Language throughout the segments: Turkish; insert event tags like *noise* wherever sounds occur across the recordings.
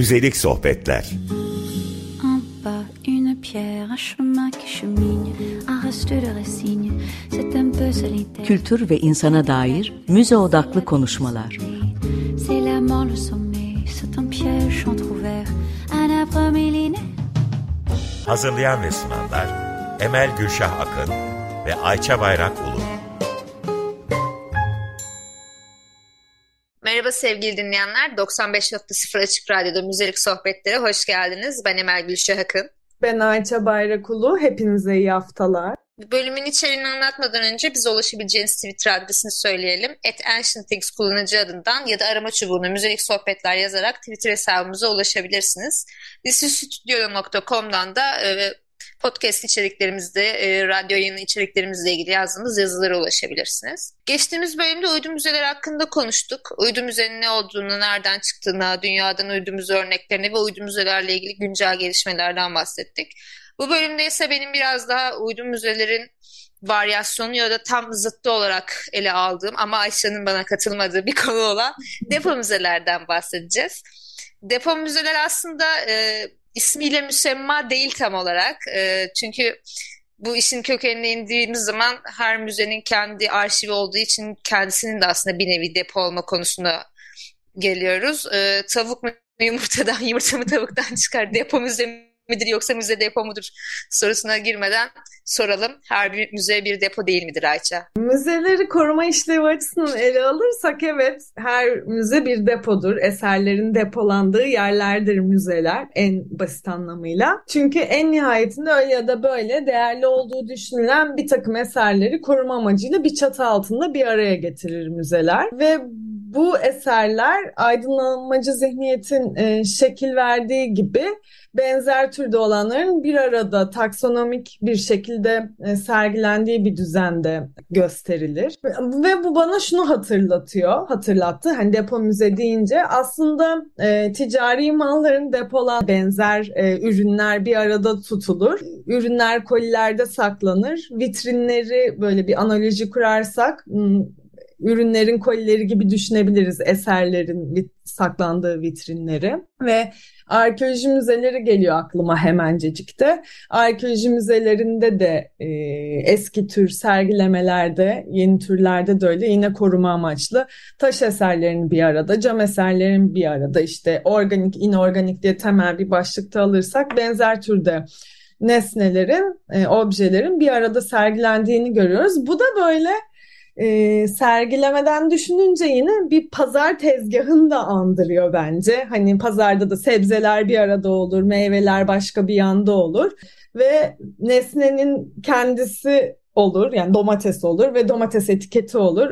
Müzelik sohbetler. Un pas, une pierre, un chemin qui chemine, un reste de racine, c'est un peu solitaire. Kültür ve insana dair müze odaklı konuşmalar. C'est la mort, le sommet, c'est un piège entrouvert, un arbre millénaire. Hazırlayan ve sunanlar Emel Gülşah Akın ve Ayça Bayrak Ulu. Sevgili dinleyenler. 95.0 Açık Radyo'da Müzelik Sohbetlere hoş geldiniz. Ben Emel Gülşah Akın. Ben Ayça Bayrakulu. Hepinize iyi haftalar. Bölümün içeriğini anlatmadan önce bize ulaşabileceğiniz Twitter adresini söyleyelim. At Ancient Things kullanıcı adından ya da arama çubuğuna müzelik sohbetler yazarak Twitter hesabımıza ulaşabilirsiniz. Lisistüdyo.com'dan da e, podcast içeriklerimizde, e, radyo yayını içeriklerimizle ilgili yazdığımız yazılara ulaşabilirsiniz. Geçtiğimiz bölümde uydu müzeleri hakkında konuştuk. Uydu müzenin ne olduğunu, nereden çıktığına, dünyadan uydu müze örneklerini ve uydu müzelerle ilgili güncel gelişmelerden bahsettik. Bu bölümde ise benim biraz daha uydu müzelerin varyasyonu ya da tam zıttı olarak ele aldığım ama Ayşe'nin bana katılmadığı bir konu olan *laughs* depo müzelerden bahsedeceğiz. Depo müzeler aslında e, ismiyle müsemma değil tam olarak. E, çünkü bu işin kökenine indiğimiz zaman her müzenin kendi arşivi olduğu için kendisinin de aslında bir nevi depo olma konusuna geliyoruz. E, tavuk mu yumurtadan, *laughs* yumurta mı tavuktan çıkar depo müze midir yoksa müze depo mudur sorusuna girmeden soralım. Her bir müze bir depo değil midir Ayça? Müzeleri koruma işlevi açısından ele alırsak evet her müze bir depodur. Eserlerin depolandığı yerlerdir müzeler en basit anlamıyla. Çünkü en nihayetinde öyle ya da böyle değerli olduğu düşünülen bir takım eserleri koruma amacıyla bir çatı altında bir araya getirir müzeler. Ve bu eserler aydınlanmacı zihniyetin e, şekil verdiği gibi benzer türde olanların bir arada taksonomik bir şekilde e, sergilendiği bir düzende gösterilir. Ve bu bana şunu hatırlatıyor, hatırlattı. Hani depo müze deyince aslında e, ticari malların depolan benzer e, ürünler bir arada tutulur. Ürünler kolilerde saklanır. Vitrinleri böyle bir analoji kurarsak ürünlerin kolileri gibi düşünebiliriz eserlerin saklandığı vitrinleri ve arkeoloji müzeleri geliyor aklıma hemencecikte. Arkeoloji müzelerinde de e, eski tür sergilemelerde, yeni türlerde de öyle yine koruma amaçlı taş eserlerini bir arada, cam eserlerin bir arada işte organik, inorganik diye temel bir başlıkta alırsak benzer türde nesnelerin, e, objelerin bir arada sergilendiğini görüyoruz. Bu da böyle e, sergilemeden düşününce yine bir pazar tezgahını da andırıyor bence. Hani pazarda da sebzeler bir arada olur, meyveler başka bir yanda olur ve nesnenin kendisi olur. Yani domates olur ve domates etiketi olur.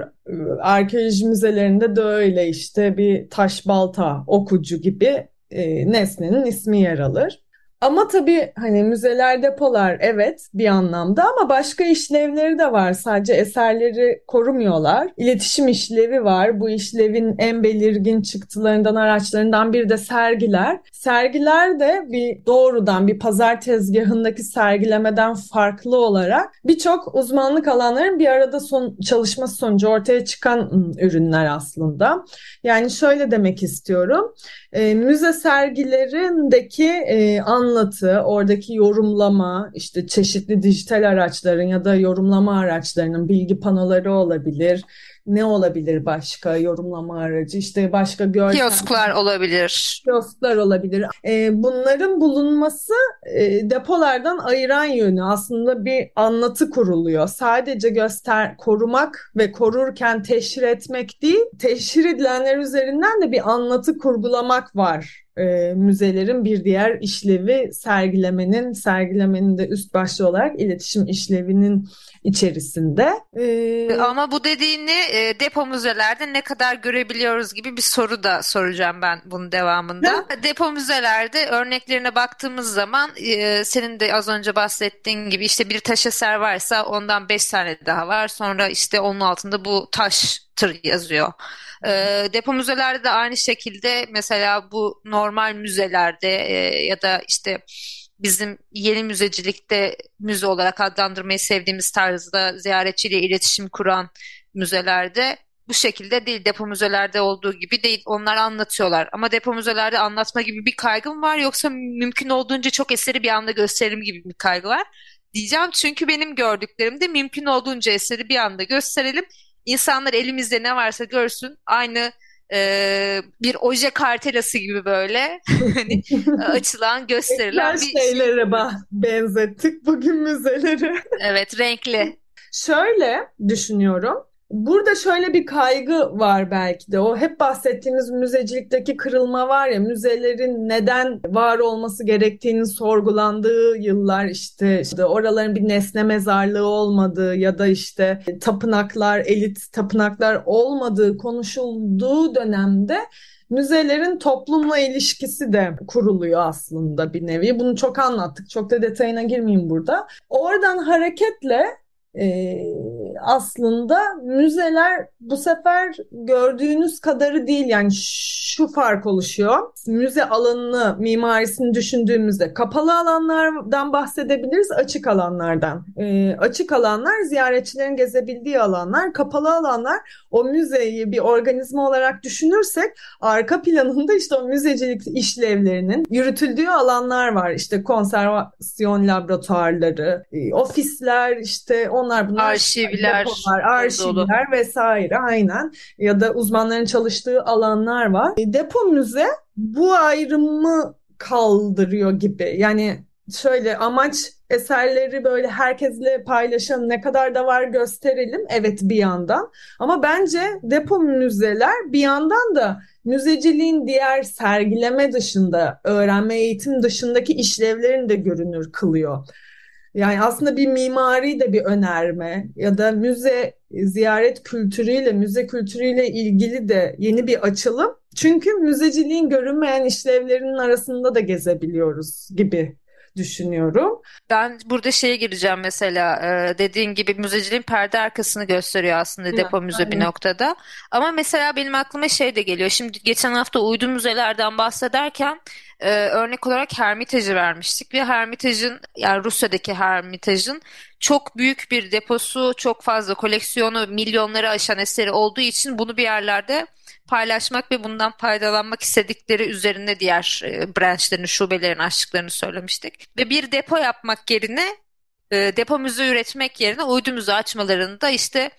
Arkeoloji müzelerinde de öyle işte bir taş balta, okucu gibi e, nesnenin ismi yer alır. Ama tabii hani müzeler depolar evet bir anlamda ama başka işlevleri de var. Sadece eserleri korumuyorlar. İletişim işlevi var. Bu işlevin en belirgin çıktılarından, araçlarından biri de sergiler. Sergiler de bir doğrudan bir pazar tezgahındaki sergilemeden farklı olarak birçok uzmanlık alanların bir arada son, çalışması sonucu ortaya çıkan ürünler aslında. Yani şöyle demek istiyorum. E, müze sergilerindeki e, anlatı, oradaki yorumlama, işte çeşitli dijital araçların ya da yorumlama araçlarının bilgi panoları olabilir, ne olabilir başka yorumlama aracı? İşte başka görsel... Kiosklar olabilir. Kiosklar olabilir. E, bunların bulunması e, depolardan ayıran yönü aslında bir anlatı kuruluyor. Sadece göster, korumak ve korurken teşhir etmek değil, teşhir edilenler üzerinden de bir anlatı kurgulamak var e, müzelerin bir diğer işlevi sergilemenin, sergilemenin de üst başlı olarak iletişim işlevinin içerisinde. Ee, Ama bu dediğini e, depo müzelerde ne kadar görebiliyoruz gibi bir soru da soracağım ben bunun devamında. Hı? Depo müzelerde örneklerine baktığımız zaman e, senin de az önce bahsettiğin gibi işte bir taş eser varsa ondan beş tane daha var. Sonra işte onun altında bu taştır yazıyor. E, depo müzelerde de aynı şekilde mesela bu normal müzelerde e, ya da işte bizim yeni müzecilikte müze olarak adlandırmayı sevdiğimiz tarzda ziyaretçiyle iletişim kuran müzelerde bu şekilde değil. Depo müzelerde olduğu gibi değil. Onlar anlatıyorlar. Ama depo müzelerde anlatma gibi bir kaygım var yoksa mümkün olduğunca çok eseri bir anda gösterelim gibi bir kaygı var. Diyeceğim çünkü benim gördüklerimde mümkün olduğunca eseri bir anda gösterelim. İnsanlar elimizde ne varsa görsün. Aynı e, bir oje kartelası gibi böyle *laughs* hani *laughs* açılan gösterilen bir şey. şeylere bah benzettik bugün müzeleri. Evet renkli. Şöyle düşünüyorum. Burada şöyle bir kaygı var belki de. O hep bahsettiğimiz müzecilikteki kırılma var ya, müzelerin neden var olması gerektiğini sorgulandığı yıllar işte, işte oraların bir nesne mezarlığı olmadığı ya da işte tapınaklar, elit tapınaklar olmadığı konuşulduğu dönemde müzelerin toplumla ilişkisi de kuruluyor aslında bir nevi. Bunu çok anlattık. Çok da detayına girmeyeyim burada. Oradan hareketle e, aslında müzeler bu sefer gördüğünüz kadarı değil yani şu fark oluşuyor. Müze alanını, mimarisini düşündüğümüzde kapalı alanlardan bahsedebiliriz, açık alanlardan. E, açık alanlar ziyaretçilerin gezebildiği alanlar, kapalı alanlar o müzeyi bir organizma olarak düşünürsek arka planında işte o müzecilik işlevlerinin yürütüldüğü alanlar var. İşte konservasyon laboratuvarları, e, ofisler, işte onlar bunlar arşivler, depolar, arşivler vesaire aynen ya da uzmanların çalıştığı alanlar var. E, depo müze bu ayrımı kaldırıyor gibi. Yani şöyle amaç eserleri böyle herkesle paylaşalım ne kadar da var gösterelim evet bir yandan ama bence depo müzeler bir yandan da müzeciliğin diğer sergileme dışında öğrenme eğitim dışındaki işlevlerini de görünür kılıyor. Yani aslında bir mimari de bir önerme ya da müze ziyaret kültürüyle, müze kültürüyle ilgili de yeni bir açılım. Çünkü müzeciliğin görünmeyen işlevlerinin arasında da gezebiliyoruz gibi düşünüyorum. Ben burada şeye gireceğim mesela e, dediğin gibi müzeciliğin perde arkasını gösteriyor aslında depo müze aynen. bir noktada. Ama mesela benim aklıma şey de geliyor. Şimdi geçen hafta uydu müzelerden bahsederken e, örnek olarak Hermitage'ı vermiştik ve Hermitage'ın yani Rusya'daki Hermitage'ın çok büyük bir deposu, çok fazla koleksiyonu, milyonları aşan eseri olduğu için bunu bir yerlerde paylaşmak ve bundan faydalanmak istedikleri üzerine diğer e, branchlerini, şubelerin açtıklarını söylemiştik. Ve bir depo yapmak yerine e, depo müze üretmek yerine uydu müze açmalarında işte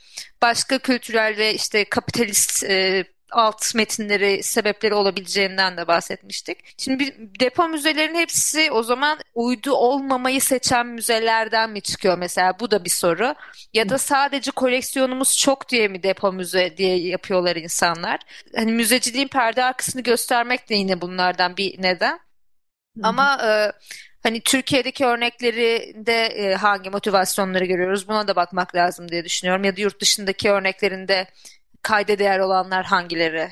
başka kültürel ve işte kapitalist e, alt metinleri, sebepleri olabileceğinden de bahsetmiştik. Şimdi depo müzelerin hepsi o zaman uydu olmamayı seçen müzelerden mi çıkıyor mesela? Bu da bir soru. Ya da sadece koleksiyonumuz çok diye mi depo müze diye yapıyorlar insanlar? Hani müzeciliğin perde arkasını göstermek de yine bunlardan bir neden. Ama e, hani Türkiye'deki örneklerinde e, hangi motivasyonları görüyoruz buna da bakmak lazım diye düşünüyorum. Ya da yurt dışındaki örneklerinde kayda değer olanlar hangileri?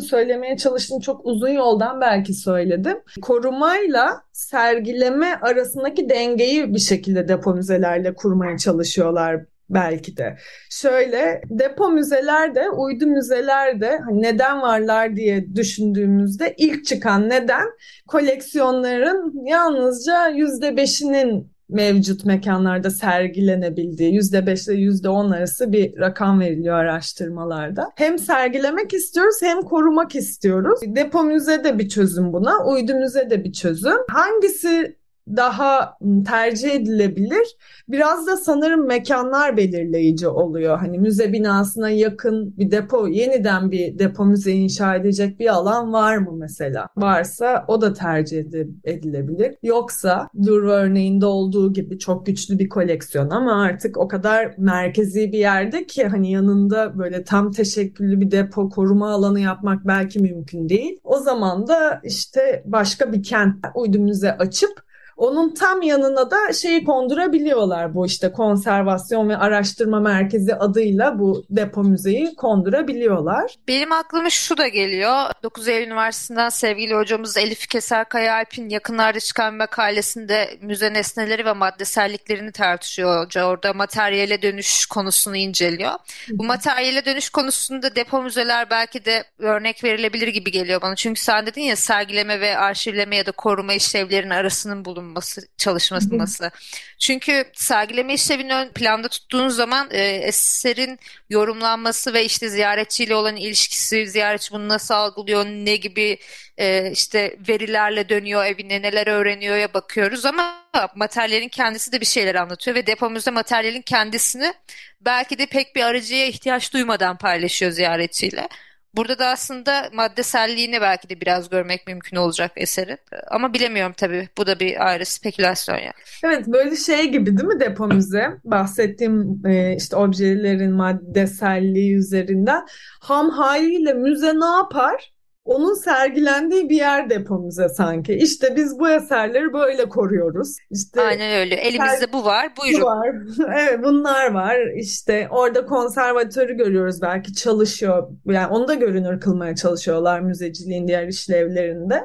Söylemeye çalıştığım çok uzun yoldan belki söyledim. Korumayla sergileme arasındaki dengeyi bir şekilde depo müzelerle kurmaya çalışıyorlar belki de. Şöyle depo müzelerde, uydu müzelerde hani neden varlar diye düşündüğümüzde ilk çıkan neden koleksiyonların yalnızca yüzde beşinin mevcut mekanlarda sergilenebildiği yüzde beş ile yüzde on arası bir rakam veriliyor araştırmalarda. Hem sergilemek istiyoruz hem korumak istiyoruz. Depo müze de bir çözüm buna, uydu müze de bir çözüm. Hangisi daha tercih edilebilir. Biraz da sanırım mekanlar belirleyici oluyor. Hani müze binasına yakın bir depo, yeniden bir depo müze inşa edecek bir alan var mı mesela? Varsa o da tercih edilebilir. Yoksa Dur örneğinde olduğu gibi çok güçlü bir koleksiyon ama artık o kadar merkezi bir yerde ki hani yanında böyle tam teşekküllü bir depo koruma alanı yapmak belki mümkün değil. O zaman da işte başka bir kent uydu müze açıp onun tam yanına da şeyi kondurabiliyorlar bu işte konservasyon ve araştırma merkezi adıyla bu depo müzeyi kondurabiliyorlar. Benim aklıma şu da geliyor. 9 Eylül Üniversitesi'nden sevgili hocamız Elif Keser Kaya Alp'in yakınlarda çıkan makalesinde müze nesneleri ve maddeselliklerini tartışıyor hoca. Orada materyale dönüş konusunu inceliyor. Bu materyale dönüş konusunda depo müzeler belki de örnek verilebilir gibi geliyor bana. Çünkü sen dedin ya sergileme ve arşivleme ya da koruma işlevlerinin arasının bulunması alınması çalışması. Çünkü sergileme işlevini ön planda tuttuğun zaman e, eserin yorumlanması ve işte ziyaretçiyle olan ilişkisi, ziyaretçi bunu nasıl algılıyor, ne gibi e, işte verilerle dönüyor evine, neler öğreniyor ya bakıyoruz ama materyalin kendisi de bir şeyler anlatıyor ve depo müze materyalin kendisini belki de pek bir aracıya ihtiyaç duymadan paylaşıyor ziyaretçiyle. Burada da aslında maddeselliğini belki de biraz görmek mümkün olacak eserin. Ama bilemiyorum tabii. Bu da bir ayrı spekülasyon yani. Evet böyle şey gibi değil mi depo müze? Bahsettiğim e, işte objelerin maddeselliği üzerinden. Ham haliyle müze ne yapar? Onun sergilendiği bir yer depo müze sanki. İşte biz bu eserleri böyle koruyoruz. İşte Aynen öyle. Elimizde bu var. Buyurun. Bu var. *laughs* evet bunlar var. İşte orada konservatörü görüyoruz belki çalışıyor. Yani onu da görünür kılmaya çalışıyorlar müzeciliğin diğer işlevlerinde.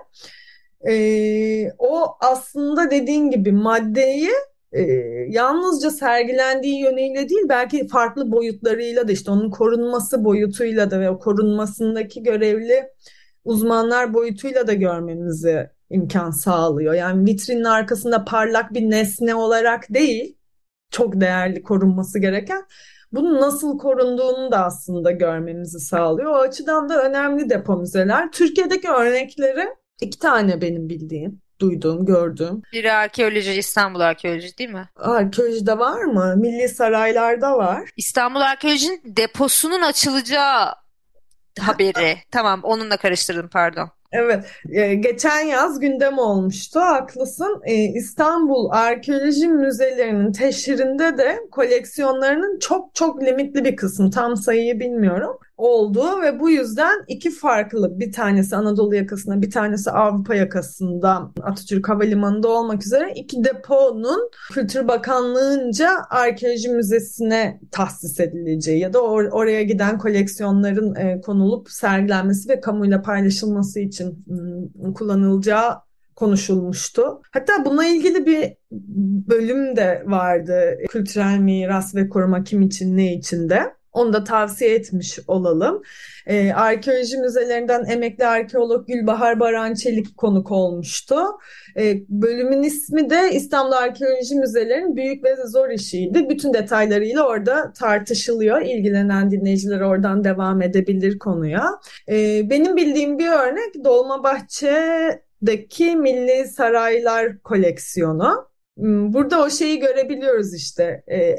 Ee, o aslında dediğin gibi maddeyi e, yalnızca sergilendiği yönüyle değil belki farklı boyutlarıyla da işte onun korunması boyutuyla da ve o korunmasındaki görevli uzmanlar boyutuyla da görmemizi imkan sağlıyor. Yani vitrinin arkasında parlak bir nesne olarak değil, çok değerli korunması gereken bunun nasıl korunduğunu da aslında görmemizi sağlıyor. O açıdan da önemli depo müzeler. Türkiye'deki örnekleri iki tane benim bildiğim, duyduğum, gördüğüm. Biri arkeoloji, İstanbul arkeoloji değil mi? Arkeolojide var mı? Milli saraylarda var. İstanbul arkeolojinin deposunun açılacağı *laughs* haberi. tamam onunla karıştırdım pardon. Evet, e, geçen yaz gündem olmuştu. Haklısın. E, İstanbul Arkeoloji Müzelerinin teşhirinde de koleksiyonlarının çok çok limitli bir kısmı, tam sayıyı bilmiyorum, olduğu ve bu yüzden iki farklı, bir tanesi Anadolu yakasında, bir tanesi Avrupa yakasında Atatürk Havalimanı'nda olmak üzere iki deponun Kültür Bakanlığı'nca Arkeoloji Müzesi'ne tahsis edileceği ya da or- oraya giden koleksiyonların e, konulup sergilenmesi ve kamuyla paylaşılması için ıı, kullanılacağı konuşulmuştu. Hatta buna ilgili bir bölüm de vardı. Kültürel miras ve koruma kim için ne için de. Onu da tavsiye etmiş olalım. Ee, arkeoloji müzelerinden emekli arkeolog Gülbahar Baran Çelik konuk olmuştu. Ee, bölümün ismi de İstanbul Arkeoloji Müzelerinin büyük ve zor işiydi. Bütün detaylarıyla orada tartışılıyor. İlgilenen dinleyiciler oradan devam edebilir konuya. Ee, benim bildiğim bir örnek Dolmabahçe'deki Milli Saraylar koleksiyonu. Hmm, burada o şeyi görebiliyoruz işte. Ee,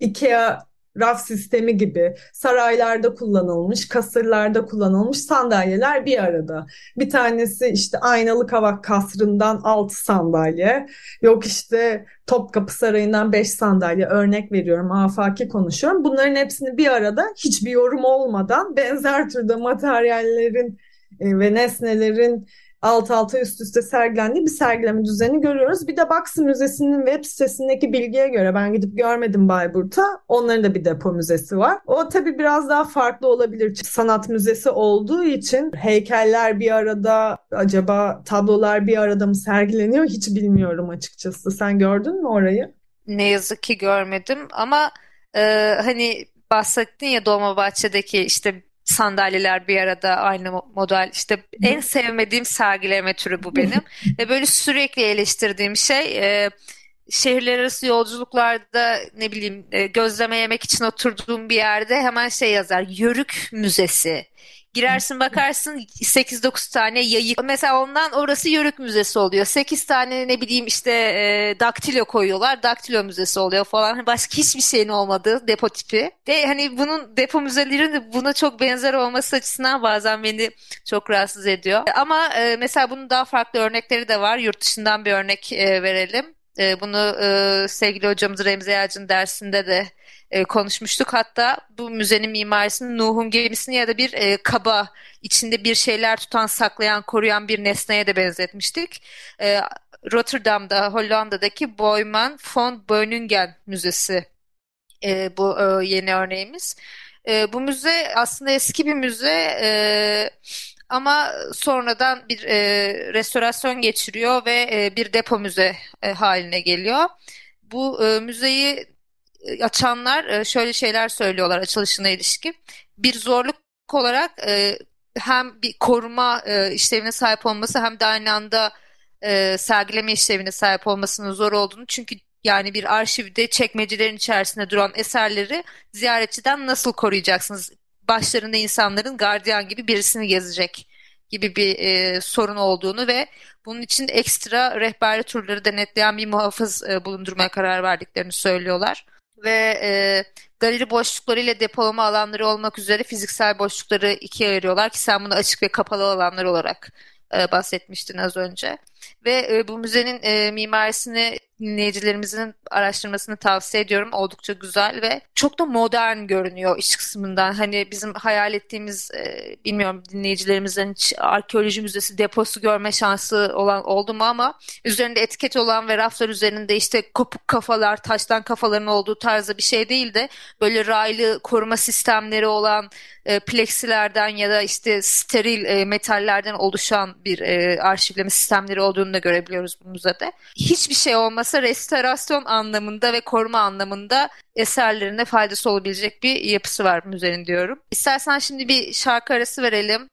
IKEA raf sistemi gibi saraylarda kullanılmış, kasırlarda kullanılmış sandalyeler bir arada. Bir tanesi işte Aynalı Kavak Kasrı'ndan 6 sandalye. Yok işte Topkapı Sarayı'ndan 5 sandalye örnek veriyorum. Afaki konuşuyorum. Bunların hepsini bir arada hiçbir yorum olmadan benzer türde materyallerin e, ve nesnelerin alt alta üst üste sergilendiği bir sergileme düzeni görüyoruz. Bir de Baksı Müzesi'nin web sitesindeki bilgiye göre ben gidip görmedim Bayburt'a. Onların da bir depo müzesi var. O tabii biraz daha farklı olabilir. Sanat müzesi olduğu için heykeller bir arada acaba tablolar bir arada mı sergileniyor hiç bilmiyorum açıkçası. Sen gördün mü orayı? Ne yazık ki görmedim ama e, hani bahsettin ya Dolmabahçe'deki işte sandalyeler bir arada aynı model. İşte en sevmediğim sergileme türü bu benim. Ve böyle sürekli eleştirdiğim şey e, şehirler arası yolculuklarda ne bileyim e, gözleme yemek için oturduğum bir yerde hemen şey yazar. Yörük Müzesi. Girersin bakarsın 8-9 tane yayık. Mesela ondan orası Yörük Müzesi oluyor. 8 tane ne bileyim işte e, daktilo koyuyorlar. Daktilo Müzesi oluyor falan. Hani başka hiçbir şeyin olmadığı depo tipi. Ve hani bunun depo müzelerinin buna çok benzer olması açısından bazen beni çok rahatsız ediyor. Ama e, mesela bunun daha farklı örnekleri de var. Yurt dışından bir örnek e, verelim. E, bunu e, sevgili hocamız Remzi Yağcı'nın dersinde de e, konuşmuştuk. Hatta bu müzenin mimarisini Nuh'un gemisini ya da bir e, kaba içinde bir şeyler tutan, saklayan, koruyan bir nesneye de benzetmiştik. E, Rotterdam'da, Hollanda'daki Boyman von Beuningen Müzesi e, bu e, yeni örneğimiz. E, bu müze aslında eski bir müze e, ama sonradan bir e, restorasyon geçiriyor ve e, bir depo müze e, haline geliyor. Bu e, müzeyi açanlar e, şöyle şeyler söylüyorlar açılışına ilişkin. Bir zorluk olarak e, hem bir koruma işlevine sahip olması hem de aynı anda e, sergileme işlevine sahip olmasının zor olduğunu çünkü yani bir arşivde çekmecelerin içerisinde duran eserleri ziyaretçiden nasıl koruyacaksınız? Başlarında insanların gardiyan gibi birisini gezecek gibi bir e, sorun olduğunu ve bunun için ekstra rehberli turları denetleyen bir muhafız e, bulundurmaya karar verdiklerini söylüyorlar. Ve e, galeri boşlukları ile depolama alanları olmak üzere fiziksel boşlukları ikiye ayırıyorlar ki sen bunu açık ve kapalı alanlar olarak e, bahsetmiştin az önce. Ve e, bu müzenin e, mimarisini dinleyicilerimizin araştırmasını tavsiye ediyorum. Oldukça güzel ve çok da modern görünüyor iç kısmından. Hani bizim hayal ettiğimiz e, bilmiyorum dinleyicilerimizin hiç arkeoloji müzesi deposu görme şansı olan oldu mu ama üzerinde etiket olan ve raflar üzerinde işte kopuk kafalar, taştan kafaların olduğu tarzda bir şey değil de böyle raylı koruma sistemleri olan e, pleksilerden ya da işte steril e, metallerden oluşan bir e, arşivleme sistemleri olduğunu da görebiliyoruz bu müzede. Hiçbir şey olmasa restorasyon anlamında ve koruma anlamında eserlerine faydası olabilecek bir yapısı var müzenin diyorum. İstersen şimdi bir şarkı arası verelim.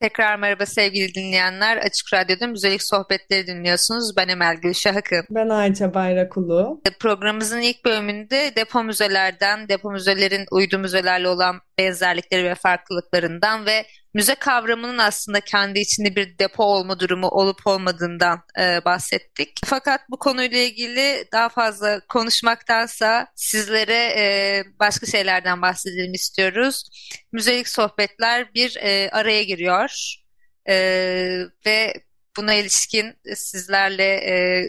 Tekrar merhaba sevgili dinleyenler. Açık Radyo'da müzelik sohbetleri dinliyorsunuz. Ben Emel Gülşah Akın. Ben Ayça Bayrakulu. Programımızın ilk bölümünde depo müzelerden, depo müzelerin uydu müzelerle olan benzerlikleri ve farklılıklarından ve müze kavramının aslında kendi içinde bir depo olma durumu olup olmadığından e, bahsettik. Fakat bu konuyla ilgili daha fazla konuşmaktansa sizlere e, başka şeylerden bahsedelim istiyoruz. Müzelik sohbetler bir e, araya giriyor e, ve buna ilişkin sizlerle e,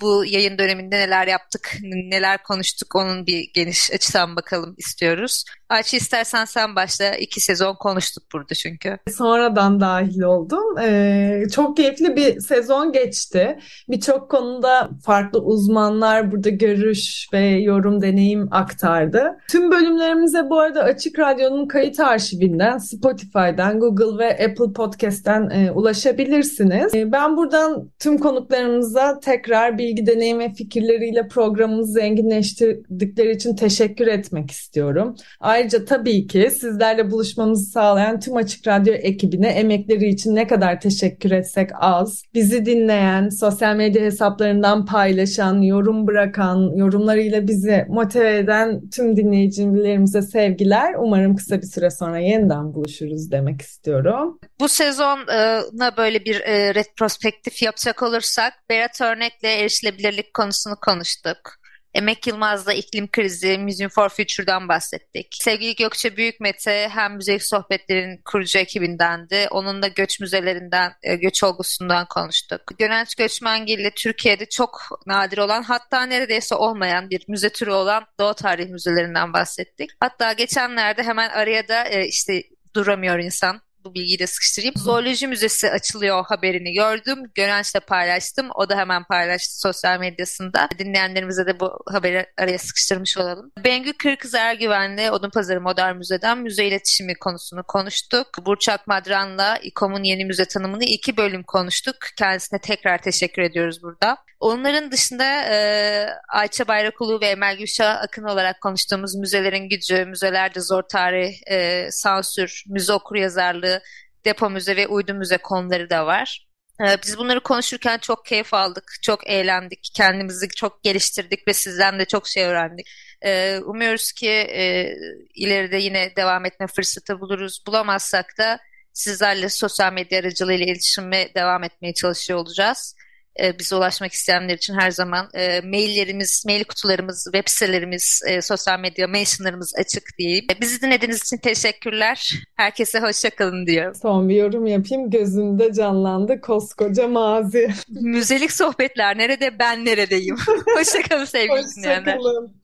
bu yayın döneminde neler yaptık, neler konuştuk onun bir geniş açıdan bakalım istiyoruz. Ayşe istersen sen başla. İki sezon konuştuk burada çünkü. Sonradan dahil oldum. Ee, çok keyifli bir sezon geçti. Birçok konuda farklı uzmanlar burada görüş ve yorum deneyim aktardı. Tüm bölümlerimize bu arada Açık Radyo'nun kayıt arşivinden, Spotify'dan, Google ve Apple Podcast'ten e, ulaşabilirsiniz. E, ben buradan tüm konuklarımıza tekrar bilgi, deneyim ve fikirleriyle programımızı zenginleştirdikleri için teşekkür etmek istiyorum. Ayrıca Ayrıca tabii ki sizlerle buluşmamızı sağlayan tüm Açık Radyo ekibine emekleri için ne kadar teşekkür etsek az. Bizi dinleyen, sosyal medya hesaplarından paylaşan, yorum bırakan, yorumlarıyla bizi motive eden tüm dinleyicilerimize sevgiler. Umarım kısa bir süre sonra yeniden buluşuruz demek istiyorum. Bu sezona böyle bir e, retrospektif yapacak olursak Berat Örnek'le erişilebilirlik konusunu konuştuk. Emek Yılmaz'la iklim krizi, Museum for Future'dan bahsettik. Sevgili Gökçe Büyükmete hem müzik sohbetlerin kurucu ekibindendi. Onun da göç müzelerinden, e, göç olgusundan konuştuk. Gönenç Göçmengil ile Türkiye'de çok nadir olan hatta neredeyse olmayan bir müze türü olan Doğu Tarih Müzelerinden bahsettik. Hatta geçenlerde hemen araya da e, işte duramıyor insan bu bilgiyi de sıkıştırayım. Zooloji Müzesi açılıyor haberini gördüm. Görenç'le paylaştım. O da hemen paylaştı sosyal medyasında. Dinleyenlerimize de bu haberi araya sıkıştırmış olalım. Bengü Kırkız Ergüven'le Odunpazarı Modern Müze'den müze iletişimi konusunu konuştuk. Burçak Madran'la İKOM'un yeni müze tanımını iki bölüm konuştuk. Kendisine tekrar teşekkür ediyoruz burada. Onların dışında e, Ayça Bayrakulu ve Emel Gülşah Akın olarak konuştuğumuz müzelerin gücü, müzelerde zor tarih, e, sansür, müze okur yazarlığı, depo müze ve uydu müze konuları da var. E, biz bunları konuşurken çok keyif aldık, çok eğlendik, kendimizi çok geliştirdik ve sizden de çok şey öğrendik. E, umuyoruz ki e, ileride yine devam etme fırsatı buluruz. Bulamazsak da sizlerle sosyal medya aracılığıyla iletişime devam etmeye çalışıyor olacağız e, bize ulaşmak isteyenler için her zaman e, maillerimiz, mail kutularımız, web sitelerimiz, e, sosyal medya mentionlarımız açık diyeyim. E, bizi dinlediğiniz için teşekkürler. Herkese hoşçakalın diyorum. Son bir yorum yapayım. Gözümde canlandı koskoca mazi. Müzelik sohbetler nerede ben neredeyim? *laughs* hoşçakalın sevgili dinleyenler. Hoşçakalın.